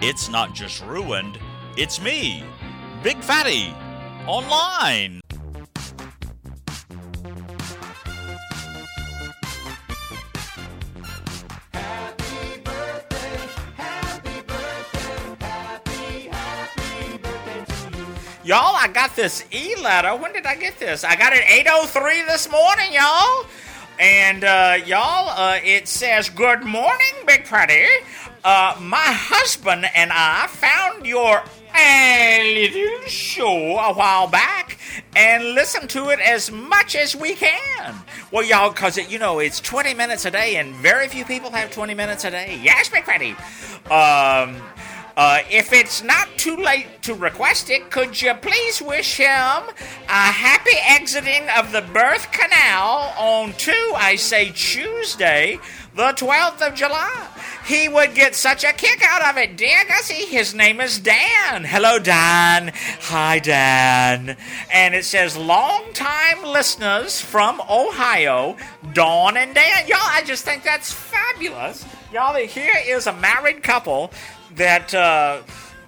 it's not just ruined, it's me, Big Fatty, online. Y'all, I got this e-letter. When did I get this? I got it 8:03 this morning, y'all. And uh, y'all, uh, it says, "Good morning, Big Fatty. Uh, my husband and I found your little show a while back and listen to it as much as we can. Well, y'all, because it you know it's 20 minutes a day, and very few people have 20 minutes a day. Yes, Big Fatty. Um, uh, if it's not too late to request it, could you please wish him a happy exiting of the birth canal on two, I say Tuesday, the 12th of July? He would get such a kick out of it. Dan Gussie, his name is Dan. Hello, Dan. Hi, Dan. And it says, long-time listeners from Ohio, Dawn and Dan. Y'all, I just think that's fabulous. Y'all, here is a married couple that uh,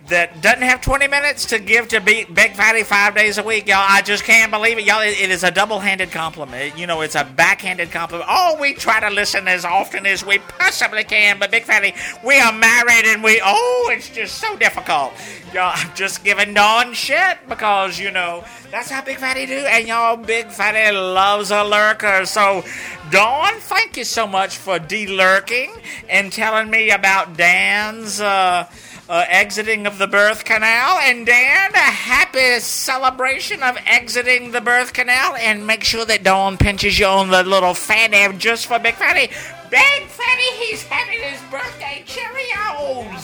that doesn't have 20 minutes to give to Big, Big Fatty five days a week, y'all. I just can't believe it, y'all. It, it is a double-handed compliment. You know, it's a backhanded compliment. Oh, we try to listen as often as we possibly can, but Big Fatty, we are married and we oh, it's just so difficult. Y'all, I'm just giving Dawn shit because you know that's how Big Fatty do, and y'all, Big Fatty loves a lurker. So, Dawn, thank you so much for de-lurking and telling me about Dan's. Uh, uh, exiting of the birth canal. And Dan, a happy celebration of exiting the birth canal. And make sure that Dawn pinches you on the little fatty just for Big Fatty. Big Fatty, he's having his birthday. Cheerios!